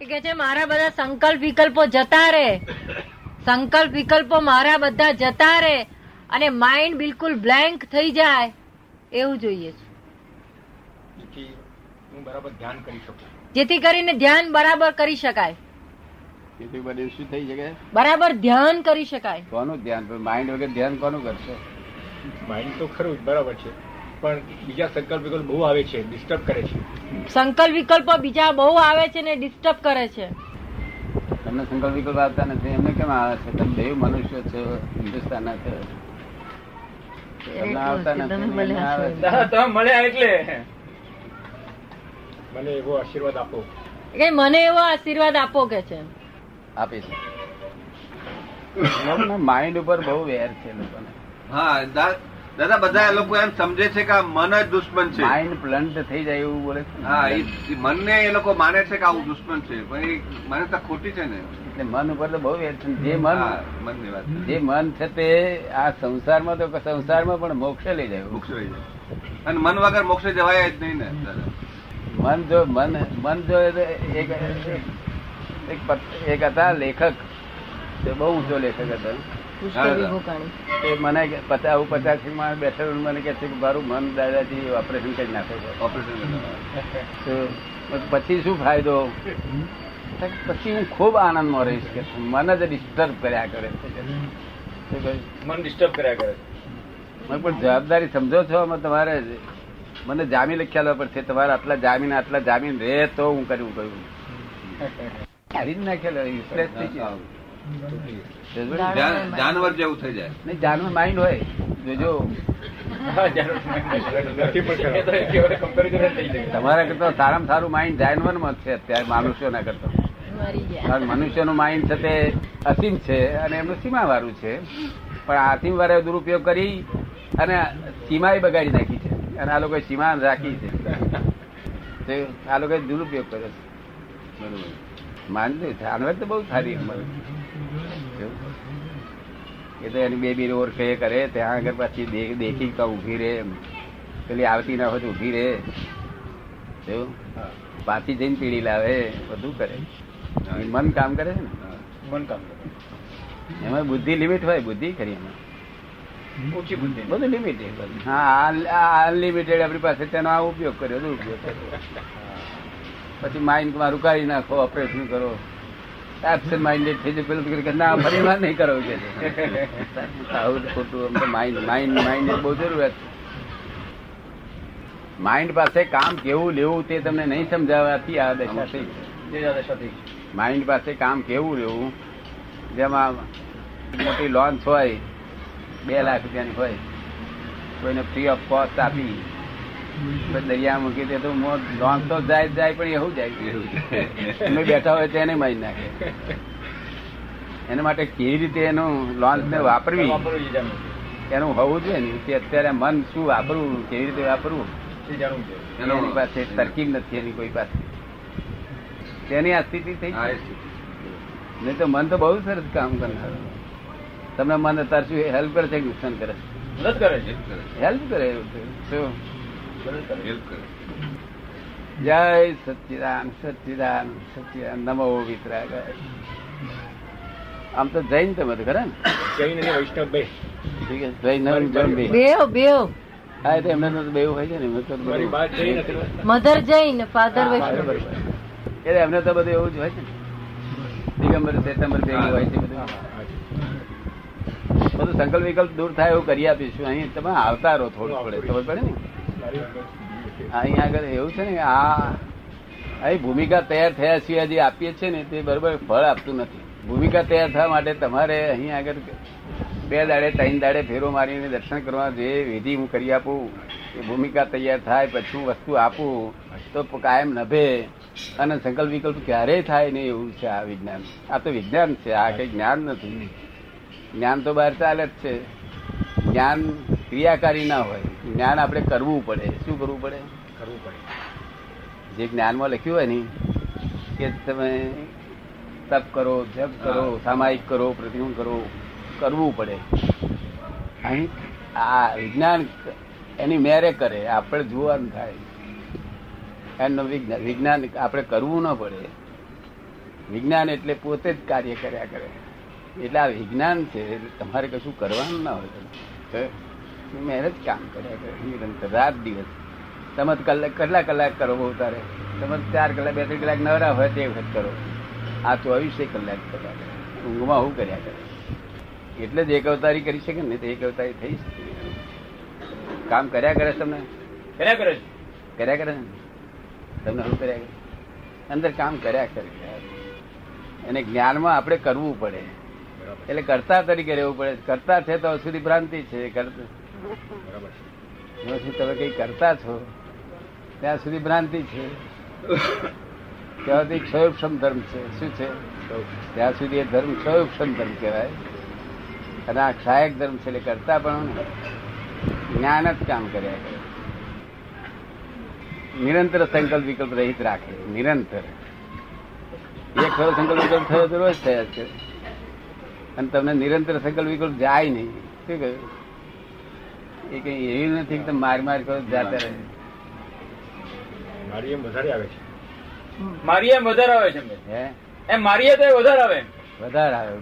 કે છે મારા બધા સંકલ્પ વિકલ્પો જતા રે. સંકલ્પ વિકલ્પો મારા બધા જતા રે અને માઇન્ડ બિલકુલ બ્લેન્ક થઈ જાય. એવું જોઈએ છે. જેથી હું બરાબર ધ્યાન કરી શકું. જેથી કરીને ધ્યાન બરાબર કરી શકાય. શું થઈ શકે. બરાબર ધ્યાન કરી શકાય. કોનું ધ્યાન? માઇન્ડ વગર ધ્યાન કોનું કરશે? માઇન્ડ તો ખરું બરાબર છે. પણ બીજા સંકલ્પ વિકલ્પ બહુ આવે છે ડિસ્ટર્બ કરે છે. સંકલ્પ વિકલ્પ બીજા બહુ આવે છે ને ડિસ્ટર્બ કરે છે. તમને સંકલ્પ વિકલ્પ આવતા નથી એમને કેમ આવે છે? તમે દેવ મનુષ્ય છો હિન્દુસ્તાનના છો. તમને આવતા નથી તમે ભલે એમને આવે છે. મળ્યા એટલે. મને એવો આશીર્વાદ આપો. કે મને એવો આશીર્વાદ આપો કે છે. આપીશ માઇન્ડ ઉપર બહુ વેર છે લોકોને. હા દાદા બધા લોકો એમ સમજે છે કે આ મન જ દુશ્મન છે. માઇન્ડ પ્લન્ટ થઈ જાય એવું બોલે હા એ મનને એ લોકો માને છે કે આવું દુશ્મન છે. પણ એ માન્યતા ખોટી છે ને. એટલે મન ઉપર તો બહુ વેર જે મન મનની વાત જે મન છે તે આ સંસારમાં તો સંસારમાં પણ મોક્ષે લઈ જાય મોક્ષ લઈ જાય. અને મન વગર મોક્ષે જવાય જ નહીં ને મન જો મન મન જો એક એક હતા લેખક. બહુ ઊંચો લેખક હતો. પુષ્કર હા. વિભૂકાણી તે મને પચાસ પચાસમાં બેઠેલો મને કે છે કે મારું મન દાદાજી ઓપરેશન કરી નાખે છે. ઓપરેશન પછી શું ફાયદો? પછી હું ખૂબ આનંદમાં રહીશ કે મન જ ડિસ્ટર્બ કર્યા કરે? મન ડિસ્ટર્બ કર્યા કરે છે. પણ જવાબદારી સમજો છો આમાં તમારે મને જામીન લખ્યા પડશે. તમારે આટલા જામીન આટલા જામીન રહે તો હું કર્યું કહ્યું કાઢી જ નાખેલો જાનવર જેવું થઈ જાય. નહીં જાનવર માઇન્ડ હોય. જોજો. તમારા કરતા સારામાં સારું માઇન્ડ જાનવરમાં છે અત્યારે મનુષ્યોના કરતા. મરી ગયા. કારણ માઇન્ડ છે તે અસીમ છે અને એમનું સીમા વાળું છે. પણ આ અસીમ વાળા દુરુપયોગ કરી અને સીમા બગાડી નાખી છે. અને આ લોકોએ સીમા રાખી છે. તે આ લોકોએ દુરુપયોગ કર્યો છે. બરોબર. માનજો જાનવર તો બહુ સારી અમલ એ તો એની બે બી ઓળખે એ કરે ત્યાં આગળ પાછી દેખી કા ઊભી રહે પેલી આવતી ના હોય તો ઊભી રે એવું? પાછી જઈને પીડી લાવે બધું કરે. મન કામ કરે છે ને? મન કામ કરે. એમાં બુદ્ધિ લિમિટ હોય બુદ્ધિ ખરી એમાં. ઓછી બુદ્ધિ. બધું લિમિટ હા અનલિમિટેડ આપણી પાસે તેનો આ ઉપયોગ કર્યો ઉપયોગ કર્યો. પછી માઇન્ડ મારું કાઢી નાખો ઓપરેશન કરો. એબસેન્ટ માઇન્ડેડ થઈ જાય પેલું કે ના ફરી વાર નહીં કરો કે. આવું ખોટું આમ તો માઇન્ડ માઇન્ડ માઇન્ડ બહુ જરૂરિયાત માઇન્ડ પાસે કામ કેવું લેવું તે તમને નહીં સમજાવવાથી આ દશા થઈ માઇન્ડ પાસે કામ કેવું લેવું જેમાં મોટી લોન્ચ હોય બે લાખ રૂપિયાની હોય કોઈને ફ્રી ઓફ કોસ્ટ આપી દરિયા મૂકી દે તો લોન્ચ તો જાય જાય પણ એવું જાય. અમે બેઠા હોય તેને મારી નાખે. એના માટે કેવી રીતે એનું લોન્ચ ને વાપરવી. એનું હોવું જોઈએ ને. કે અત્યારે મન શું વાપરવું કેવી રીતે વાપરવું? એનો- પાસે તરકીબ નથી એની કોઈ પાસે. તેની આ સ્થિતિ થઈ નહીં તો મન તો બહુ સરસ કામ કરનાર. તમને મન તરશું હેલ્પ કરે છે કે નુકસાન કરે મદદ કરે છે. હેલ્પ કરે એવું શું? હેલ્પ કરે. જય સચિદાન સચિદાન સચિદાન. નમો વિતરાગ આમ તો જૈન તમે તો ખરા ને? જૈન અને વૈષ્ણવ બે. જૈન બે. બેવ બેવ. હા એમને તો બેવું હોય છે ને એમને તો મધર જૈન ફાધર વૈષ્ણવ. એટલે એમને તો બધું એવું જ હોય છે ને. દિગંબર શ્વેતાંબર ભેગું હોય છે બધું. બધું સંકલ્પ વિકલ્પ દૂર થાય એવું કરી આપીશું. અહીં તમે આવતા રહો થોડું થોડે ખબર પડે ને? અહીં આગળ એવું છે ને આ અહીં ભૂમિકા તૈયાર થયા સિવાય જે આપીએ છીએ ને તે બરોબર ફળ આપતું નથી. ભૂમિકા તૈયાર થવા માટે તમારે અહીં આગળ બે દાડે, ત્રણ દાડે ફેરો મારીને દર્શન કરવા જે વિધિ હું કરી આપું, એ ભૂમિકા તૈયાર થાય, પછી હું વસ્તુ આપું, તો કાયમ નભે અને સંકલ્પ વિકલ્પ ક્યારેય થાય નહીં એવું છે આ વિજ્ઞાન. આ તો વિજ્ઞાન છે, આ કઈ જ્ઞાન નથી. જ્ઞાન તો બહાર ચાલે જ છે. જ્ઞાન ક્રિયાકારી ના હોય જ્ઞાન આપણે કરવું પડે. શું કરવું પડે? કરવું પડે. જે જ્ઞાનમાં લખ્યું હોય ને કે તમે તપ કરો જપ કરો સામાયિક કરો પ્રતિબંધ કરો કરવું પડે. અહીં આ વિજ્ઞાન એની મેરે કરે આપણે જોવાનું થાય. એનું વિજ્ઞાન આપણે કરવું ન પડે. વિજ્ઞાન એટલે પોતે જ કાર્ય કર્યા કરે. એટલે આ વિજ્ઞાન છે તમારે કશું કરવાનું ના હોય. તો મહેનત કામ કર્યા કરે નિરંતર રાત દિવસ. તમે કલાક કેટલા કલાક કરો બહુ તારે? તમે ચાર કલાક બે ત્રણ કલાક નવરા હોય તે વખત કરો. આ ચોવીસે કલાક કર્યા કરે ઊંઘમાં હું કર્યા કરે? એટલે જ એક અવતારી કરી શકે ને તો એક અવતારી થઈ શકે. કામ કર્યા કરે તમને? કર્યા કરે કર્યા કરે ને તમને શું કર્યા કરે? અંદર કામ કર્યા કરે. અને જ્ઞાનમાં આપણે કરવું પડે. એટલે કરતા તરીકે રહેવું પડે. કરતા છે તો સુધી ભ્રાંતિ છે. કરતા સુધી તમે કઈ કરતા છો? ત્યાં સુધી ભ્રાંતિ છે. ત્યાંથી ક્ષયોક્ષમ ધર્મ છે. શું છે? ત્યાં સુધી એ ધર્મ ક્ષયોક્ષમ ધર્મ કહેવાય. અને આ ક્ષાયક ધર્મ છે એટલે કરતા પણ જ્ઞાન જ કામ કર્યા કરે. નિરંતર સંકલ્પ વિકલ્પ રહિત રાખે. નિરંતર. એક ખરો સંકલ્પ વિકલ્પ થયો તો રોજ થયા છે અને તમને નિરંતર સંકલ્પ વિકલ્પ જાય નહીં. શું કહ્યું? એ કઈ એવી નથી કે માર માર કરો જાતા રહે. મારી એમ વધારે આવે છે. મારી એમ વધારે આવે છે હે? એમ મારી તો વધારે આવે વધારે આવે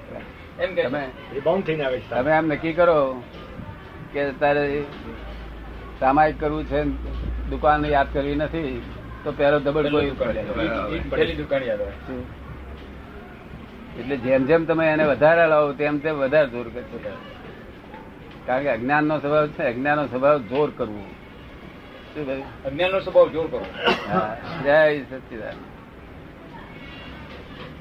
એમ કે. તમે રિબાઉન્ડ થઈને આવે છે તમે આમ નક્કી કરો કે તારે સામાયિક કરવું છે દુકાન યાદ કરવી નથી તો પહેલો દબડ કોઈ દુકાન યાદ આવે. એટલે જેમ જેમ તમે એને વધારે લાવો તેમ તેમ વધારે દૂર કરશે કારણ કે અજ્ઞાન નો સ્વભાવ છે અજ્ઞાન નો સ્વભાવ જોર કરવું. અજ્ઞાન નો સ્વભાવ જોર કરવો. જય સચિદાન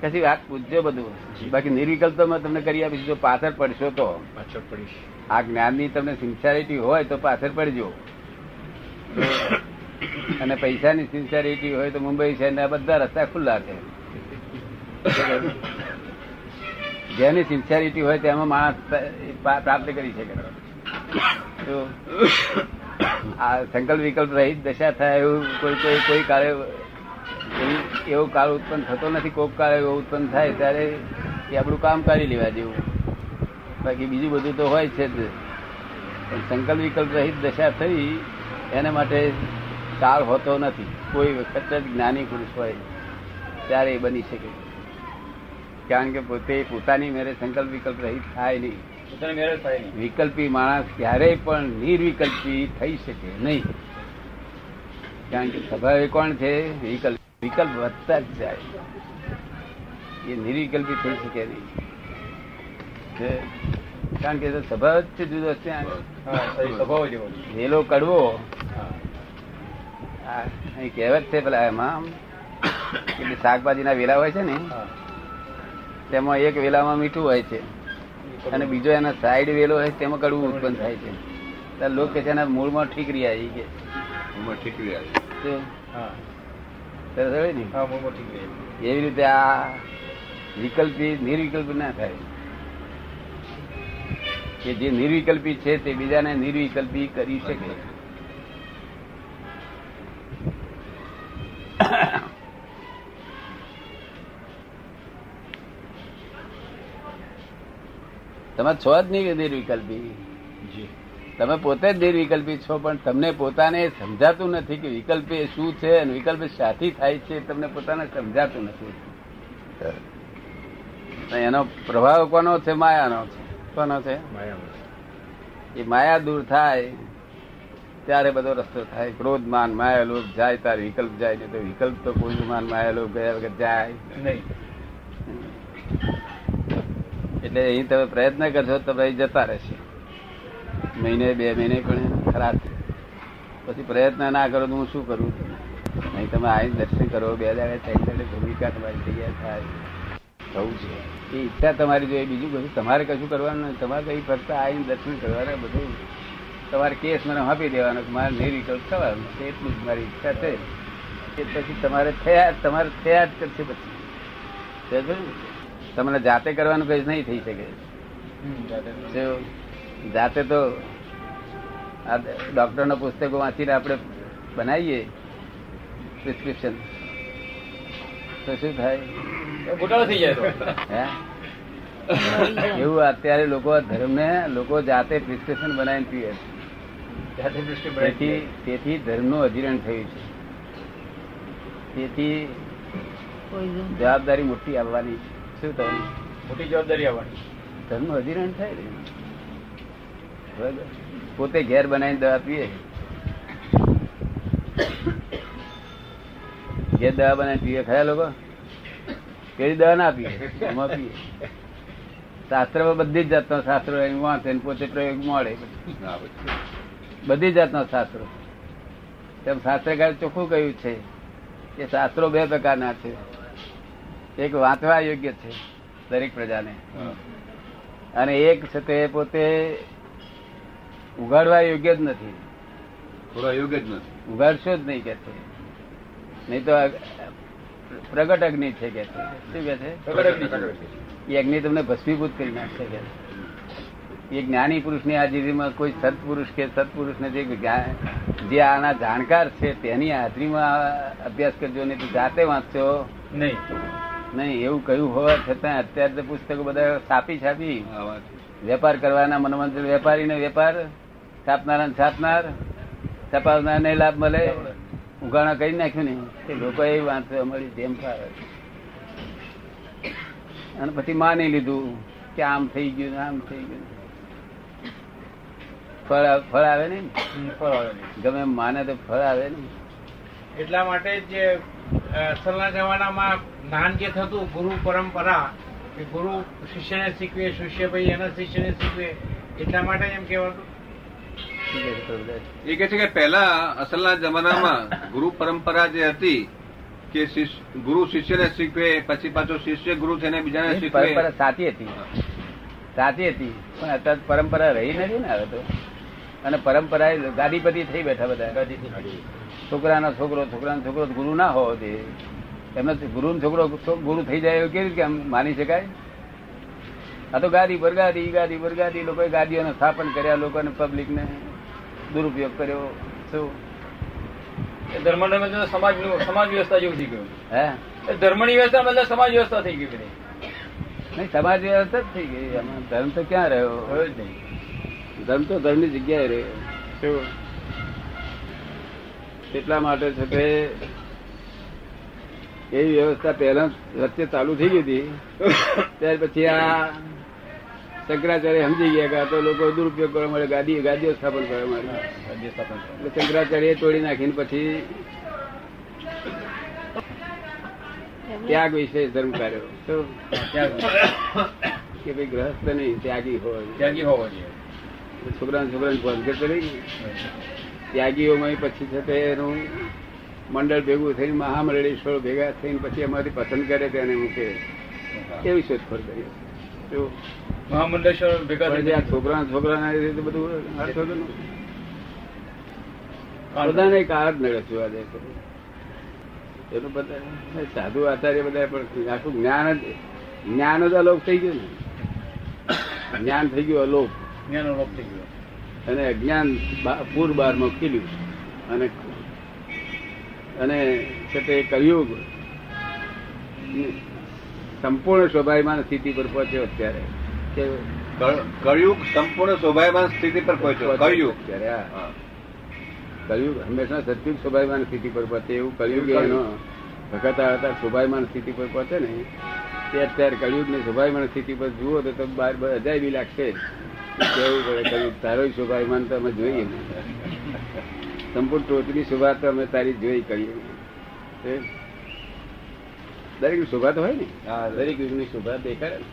પછી વાત પૂછજો બધું. બાકી નિર્વિકલ્પમાં તમને કરી આપીશ. જો પાછળ પડશો તો. પાછળ પડીશ. આ જ્ઞાનની તમને સિન્સિયરિટી હોય તો પાછળ પડજો. અને પૈસાની સિન્સિયરિટી હોય તો મુંબઈ છે ને બધા રસ્તા ખુલ્લા છે. જેની સિન્સિયરિટી હોય તેમાં માણસ પ્રાપ્ત કરી શકે. તો આ સંકલ્પ વિકલ્પ રહિત દશા થાય એવું કોઈ કોઈ કોઈ કાળે એવી- કાળ ઉત્પન્ન થતો નથી. કોક કાળ એવો ઉત્પન્ન થાય ત્યારે એ આપણું કામ કરી લેવા જેવું. બાકી બીજું બધું તો હોય છે જ. પણ સંકલ્પ વિકલ્પ રહિત દશા થઈ એના માટે કાળ હોતો નથી. કોઈ વખત જ જ્ઞાની પુરુષ હોય ત્યારે એ બની શકે. કારણ કે પોતે પોતાની મેરે સંકલ્પ વિકલ્પ રહી થાય નહીં. વિકલ્પી માણસ ક્યારેય પણ નિર્વિકલ્પી થઈ શકે નહીં. કારણ કે સ્વભાવે કોણ છે? વિકલ્પ વિકલ્પ વધતા જ જાય. એ નિર્વિકલ્પી થઈ શકે નહીં. કારણ કે સ્વભાવ જ છે જુદો છે સ્વભાવ જેવો. વેલો કડવો. કહેવત છે પેલા એમાં શાકભાજીના વેલા હોય છે ને. તેમાં એક વેલામાં મીઠું હોય છે. અને બીજો એના સાઈડ વેલો હોય તેમાં કડવું ઉત્પન્ન થાય છે. ત્યારે લોકો કે છે એના મૂળમાં ઠીક રહ્યા છે કે. ઉંમર ઠીક રહ્યા હા. સરસ ને? હા મોમો ઠીક એવી રીતે આ વિકલ્પી નિર્વિકલ્પી ના થાય. કે જે નિર્વિકલ્પી છે તે બીજાને નિર્વિકલ્પી કરી શકે. તમે છો જ નહીં નિર્વિકલ્પી? જી. તમે પોતે જ નિર્વિકલ્પી છો પણ તમને પોતાને સમજાતું નથી કે વિકલ્પ એ શું છે અને વિકલ્પ સાથી થાય છે તમને પોતાને સમજાતું નથી. એનો પ્રભાવ કોનો છે? માયાનો છે. કોનો છે? એ માયા દૂર થાય ત્યારે બધો રસ્તો થાય. ક્રોધ માન માયા લોક જાય તારે વિકલ્પ જાય નહીં તો વિકલ્પ તો કોઈ માન માયા લોક ગયા વગર જાય. નહીં. એટલે અહીં તમે પ્રયત્ન કરશો તો ભાઈ જતા રહેશે. મહિને, બે મહિને પણ ખરાબ પછી પ્રયત્ન ના કરો તો હું શું કરું? નહીં, તમે આવીને દર્શન કરો. બે દાડે ત્રણ દાડે ભૂમિકા તમારી તૈયાર થાય. થવું છે. એ ઈચ્છા તમારી જોઈએ. બીજું બધું તમારે કશું કરવાનું નથી. તમારે કઈ ફક્ત આવીને દર્શન કરવાના બધું. તમારે કેસ મને આપી દેવાનો મારે નિર્વિકલ્પ થવાનું. એટલું જ મારી ઈચ્છા છે. કે પછી તમારે થયા તમારે થયા જ કરશે પછી? તમને જાતે કરવાનું કઈ નહીં થઈ શકે. જાતે. તો. આ ડોક્ટરના પુસ્તકો વાંચીને આપણે બનાવીએ પ્રિસ્ક્રિપ્શન તો શું થાય? ગોટાળો થઈ જાય હે? એવું અત્યારે લોકો ધર્મને લોકો જાતે પ્રિસ્ક્રિપ્શન બનાવીને પીએ છે. તેથી તેથી ધર્મનું અધિરણ થયું છે. તેથી જવાબદારી મોટી આવવાની શું થયું મોટી જવાબદારી આવવાની ધર્મ અધિરણ થાય ને. પોતે ઘેર બનાવીને દવા પીએ. ઘેર દવા બનાવીને પીએ. ખરા લોકો? કેવી દવા ના પીએ. એમાં પીએ. શાસ્ત્રમાં બધી જ જાતનો શાસ્ત્રો વાંચે પોતે પ્રયોગ મળે. બધી જાતનો શાસ્ત્રો. તેમ શાસ્ત્રકાર ચોખ્ખું કહ્યું છે કે શાસ્ત્રો બે પ્રકારના છે. એક વાંચવા યોગ્ય છે દરેક પ્રજાને. અને એક છે તે પોતે ઉગાડવા યોગ્ય જ નથી. થોડો યોગ્ય જ નથી. ઉગાડશો જ નહીં કે છે. નહીં તો પ્રગટ અગ્નિ છે કે છે. શું કે છે? એ અગ્નિ તમને ભસ્મીભૂત કરી નાખશે કે એ જ્ઞાની પુરુષની હાજરીમાં કોઈ સત્પુરુષ કે સત્પુરુષને જે જે આના જાણકાર છે તેની હાજરીમાં અભ્યાસ કરજો નહીં તો જાતે વાંચશો. નહીં. નહીં એવું કહ્યું હોવા છતાં અત્યારે તો પુસ્તકો બધા છાપી છાપી. વેપાર કરવાના મનોમંત્ર વેપારીને વેપાર છાપનારા છાપનાર છપાવનારને લાભ મળે. ઉઘાણા કરી નાખ્યું ને. તે લોકો એ વાંચે અમારી જેમ ફાવે. અને પછી માની લીધું કે આમ થઈ ગયું આમ થઈ ગયું ફળ ફળ આવે ને? ફળ આવે ગમે એમ માને તો ફળ આવે ને એટલા માટે જ અસલના જમાનામાં જ્ઞાન જે થતું ગુરુ પરંપરા કે ગુરુ શિષ્યને શીખવે શિષ્ય ભાઈ એના શિષ્યને શીખવે એટલા માટે એમ કહેવાતું? એ કે છે કે પહેલા અસલના જમાનામાં ગુરુ પરંપરા જે હતી કે ગુરુ શિષ્યને શીખવે પછી પાછો શિષ્ય ગુરુ થઈને બીજાને શીખવે. પરંપરા સાચી હતી. સાચી હતી. પણ અત્યારે પરંપરા રહી નથી ને હવે તો. અને પરંપરા એ ગાદીપતિ થઈ બેઠા બધા. છોકરાનો છોકરો છોકરાનો છોકરો ગુરુ ના હોવો જોઈએ. એમનો ગુરુ છોકરો ગુરુ થઈ જાય એવું કેવી રીતે માની શકાય? આ તો ગાદી બરગાદી ગાદી બરગાદી લોકોએ ગાદીઓને સ્થાપન કર્યા લોકોને પબ્લિકને દુરુપયોગ કર્યો. શું? એ સમાજ સમાજ વ્યવસ્થા જેવું થઈ ગયું. હે? એ ધર્મની વ્યવસ્થા મતલબ સમાજ વ્યવસ્થા થઈ ગઈ બધી નહીં સમાજ વ્યવસ્થા જ થઈ ગઈ. ધર્મ તો ક્યાં રહ્યો? હવે જ નહીં. ધર્મ તો ધર્મની જગ્યાએ રહ્યો. એટલા માટે છે કે એવી વ્યવસ્થા પહેલા વચ્ચે ચાલુ થઈ ગઈ હતી. ત્યાર પછી આ શંકરાચાર્ય સમજી ગયા તો લોકો દુરુપયોગ કરવા મળે ગાદી ગાદીઓ સ્થાપન કરવા મળે શંકરાચાર્ય તોડી નાખીને પછી ત્યાગ વિશે ધર્મ કર્યો? કે ભાઈ ગ્રહસ્થ નહીં ત્યાગી હોય ત્યાગી હોવો જોઈએ. છોકરા છોકરાને ભંગ કરી. ત્યાગીઓમાં પછી છે તે એનું મંડળ ભેગું થઈને મહામંડળેશ્વર ભેગા થઈને પછી અમારી પસંદ કરે તેને મૂકે એવી શોધખોળ કરી તો મહામંડલેશ્વર ભેગા થઈને છોકરા છોકરાના રીતે બધું. બધાને કાર નડે છું આજે. એનું બધા સાધુ આચાર્ય બધા પણ આખું જ્ઞાન જ જ્ઞાન જ અલોપ થઈ ગયું ને. જ્ઞાન થઈ ગયું અલોપ. જ્ઞાન અલોપ થઈ ગયો. અને અજ્ઞાન બા- પૂર બારમાં ખીલ્યું. અને અને છે તે કલયુગ. સંપૂર્ણ સ્વાભાવિકમાં સ્થિતિ પર પહોંચ્યો અત્યારે. કે કળયુગ સંપૂર્ણ સ્થિતિ પર પહોંચ્યો. કળયુગ. અત્યારે. હંમેશા સત્યુગ સ્વભાવમાન સ્થિતિ પર પહોંચે એવું કલયુગ એનો ભગત હતા સ્વભાવમાન સ્થિતિ પર પહોંચે ને તે અત્યારે કલયુગની સ્વભાવમાન સ્થિતિ પર જુઓ તો બાર બાર અજાયબી લાગશે કેવું પડે કલયુગ તારો સ્વભાવમાન તો અમે જોઈએ સંપૂર્ણ ટોચની શોભા તો અમે તારી જોઈ કરીએ. દરેક શોભા તો હોય ને? હા, દરેક યુગની શોભા દેખાય ને.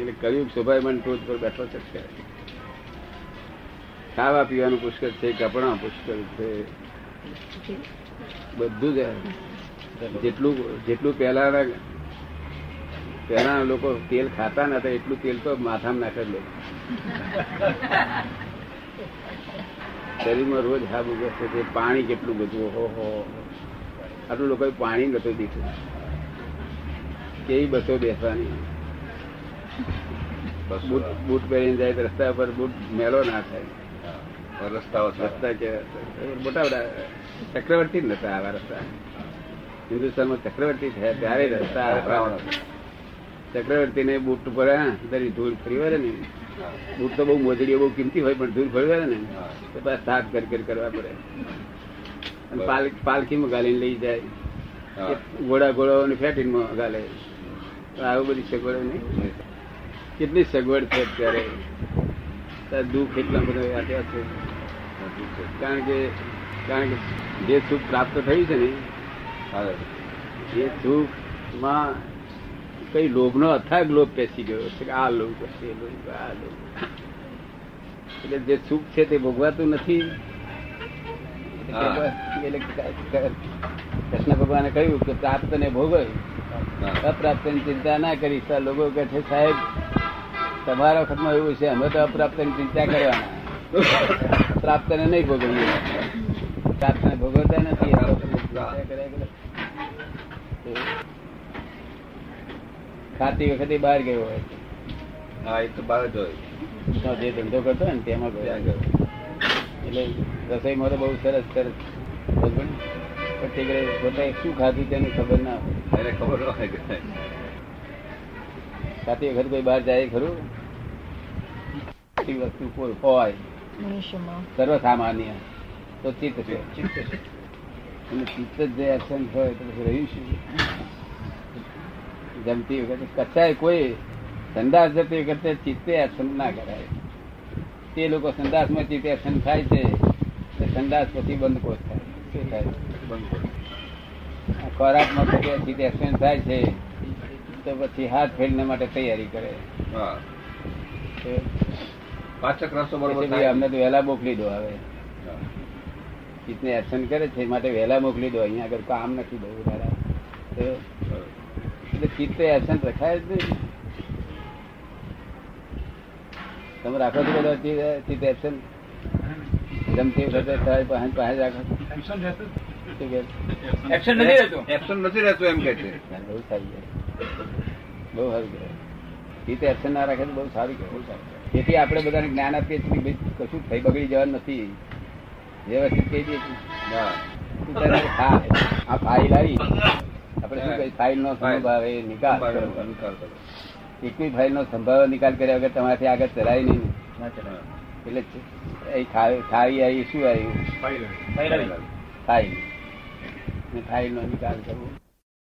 એટલે કયું શોભાયમાન ટોચ પર બેઠો છે ખાવા પીવાનું પુષ્કળ છે કપડા પુષ્કળ છે. બધું જ જેટલું જેટલું પહેલાના પહેલાના લોકો તેલ ખાતા નતા એટલું તેલ તો માથામાં નાખે લોકો. શરીરમાં રોજ હાબ ઉગશે તે પાણી કેટલું બધું હો હો. આટલું લોકો પાણી નતું દીધું. કેવી બસો બેસવાની? બૂટ બૂટ પહેરીને જાય રસ્તા પર બૂટ મેલો ના થાય. રસ્તાઓ છે. રસ્તા કે મોટા મોટા ચક્રવર્તી જ નતા આવા રસ્તા. હિન્દુસ્તાનમાં ચક્રવર્તી થયા ત્યારે રસ્તા ચક્રવર્તી ને બૂટ હા, ધૂળ ફરી વળે ને. બૂટ તો બહુ મોજડીઓ બહુ કિંમતી હોય પણ ધૂળ ફરી વળે ને. તો બસ સાફ કર કર કરવા પડે. અને પાલ- પાલખીમાં ગાલીને લઈ જાય. ઘોડા ઘોડા ઘોડાઓની ફેટીમાં ગાલે આવું બધી સગવડ નહીં. કેટલી સગવડ છે અત્યારે. દુઃખ એટલા બધા આપ્યા છે. કારણ કે કારણ કે જે સુખ પ્રાપ્ત થયું છે ને. એ સુખમાં કઈ લોભનો અથાગ લોભ પેસી ગયો. છે કે આ લોભ એ લોભ આ લોભ. એટલે જે સુખ છે તે ભોગવાતું નથી. એટલે કૃષ્ણ ભગવાને કહ્યું કે પ્રાપ્ત ને ભોગવ. અપ્રાપ્તની ચિંતા ના કરી. લોકો કે છે સાહેબ તમારા વખતમાં એવું છે અમે તો અપ્રાપ્તની ચિંતા કરવાના. પ્રાપ્ત ને નહીં ભોગવીએ. પ્રાપ્ત ને ભોગવતા નથી એ લોકો ચિંતા કર્યા કરે. ખાતી વખતે બહાર ગયો હોય. હા એ તો બહાર જ હોય. જે ધંધો કરતો હોય ને તેમાં ગયો. એટલે રસોઈમાં તો બહુ સરસ સરસ પણ તે પોતે શું ખાધું તેની ખબર ના હોય. એને ખબર ન હોય ખાતી વખત કોઈ બહાર જાય ખરું? વસ્તુ કોઈ હોય. સર્વસામાન્ય. તો ચિત્ત છે. અને ચિત્ત જ જે એબસન્ટ હોય તો પછી રહ્યું શું? જમતી વખતે કચ્છાય કોઈ સંદાસ જતી વખતે ચિત્તે આસન ના કરાય. તે લોકો સંદાસમાં ચિત્તે એબસન્ટ થાય છે સંદાસ પછી બંધ કોષ થાય. ખોરાકમાં પછી ચિત્તે એબસન્ટ થાય છે તો પછી હાથ ફેરને માટે તૈયારી કરે. પાચક રસો બરોબર અમને તો વહેલા મોકલી દો આવે. ચિત્તને એબસન્ટ કરે છે માટે વહેલા મોકલી દો અહીંયા આગળ કામ નથી બહુ બરોબર. એટલે ચિત્ત એબસન્ટ રખાય જ નહીં. તમે રાખો છો બધા ચિત્ત- ચિત્ત જમતી વખતે સાહેબ પાસે પાસે રાખો છો? શું કે? એક્શન નથી રહેતું. એબસન્ટ નથી રહેતું એમ કે છે. બહુ સારી બહુ સારું કહેવાય ચિત્ત એબસન્ટ ના રાખે તો બહુ સારું કહેવાય બહુ સારું તેથી આપણે બધાને જ્ઞાન આપીએ છીએ કે ભાઈ કશું થઈ બગડી જવાનું નથી. વ્યવસ્થિત કહી દઈએ છીએ. આ ફાઇલ આવી. આપણે શું કહી ફાઇલ. નો સંભાવ એ નિકાલ. એકવી ફાઇલ નો સંભાવ નિકાલ કર્યા વગર તમારાથી આગળ ચલાય નહીં. એટલે ખાવી આવી શું આવ્યું ફાઇલ ફાઇલ. નો નિકાલ કરવો.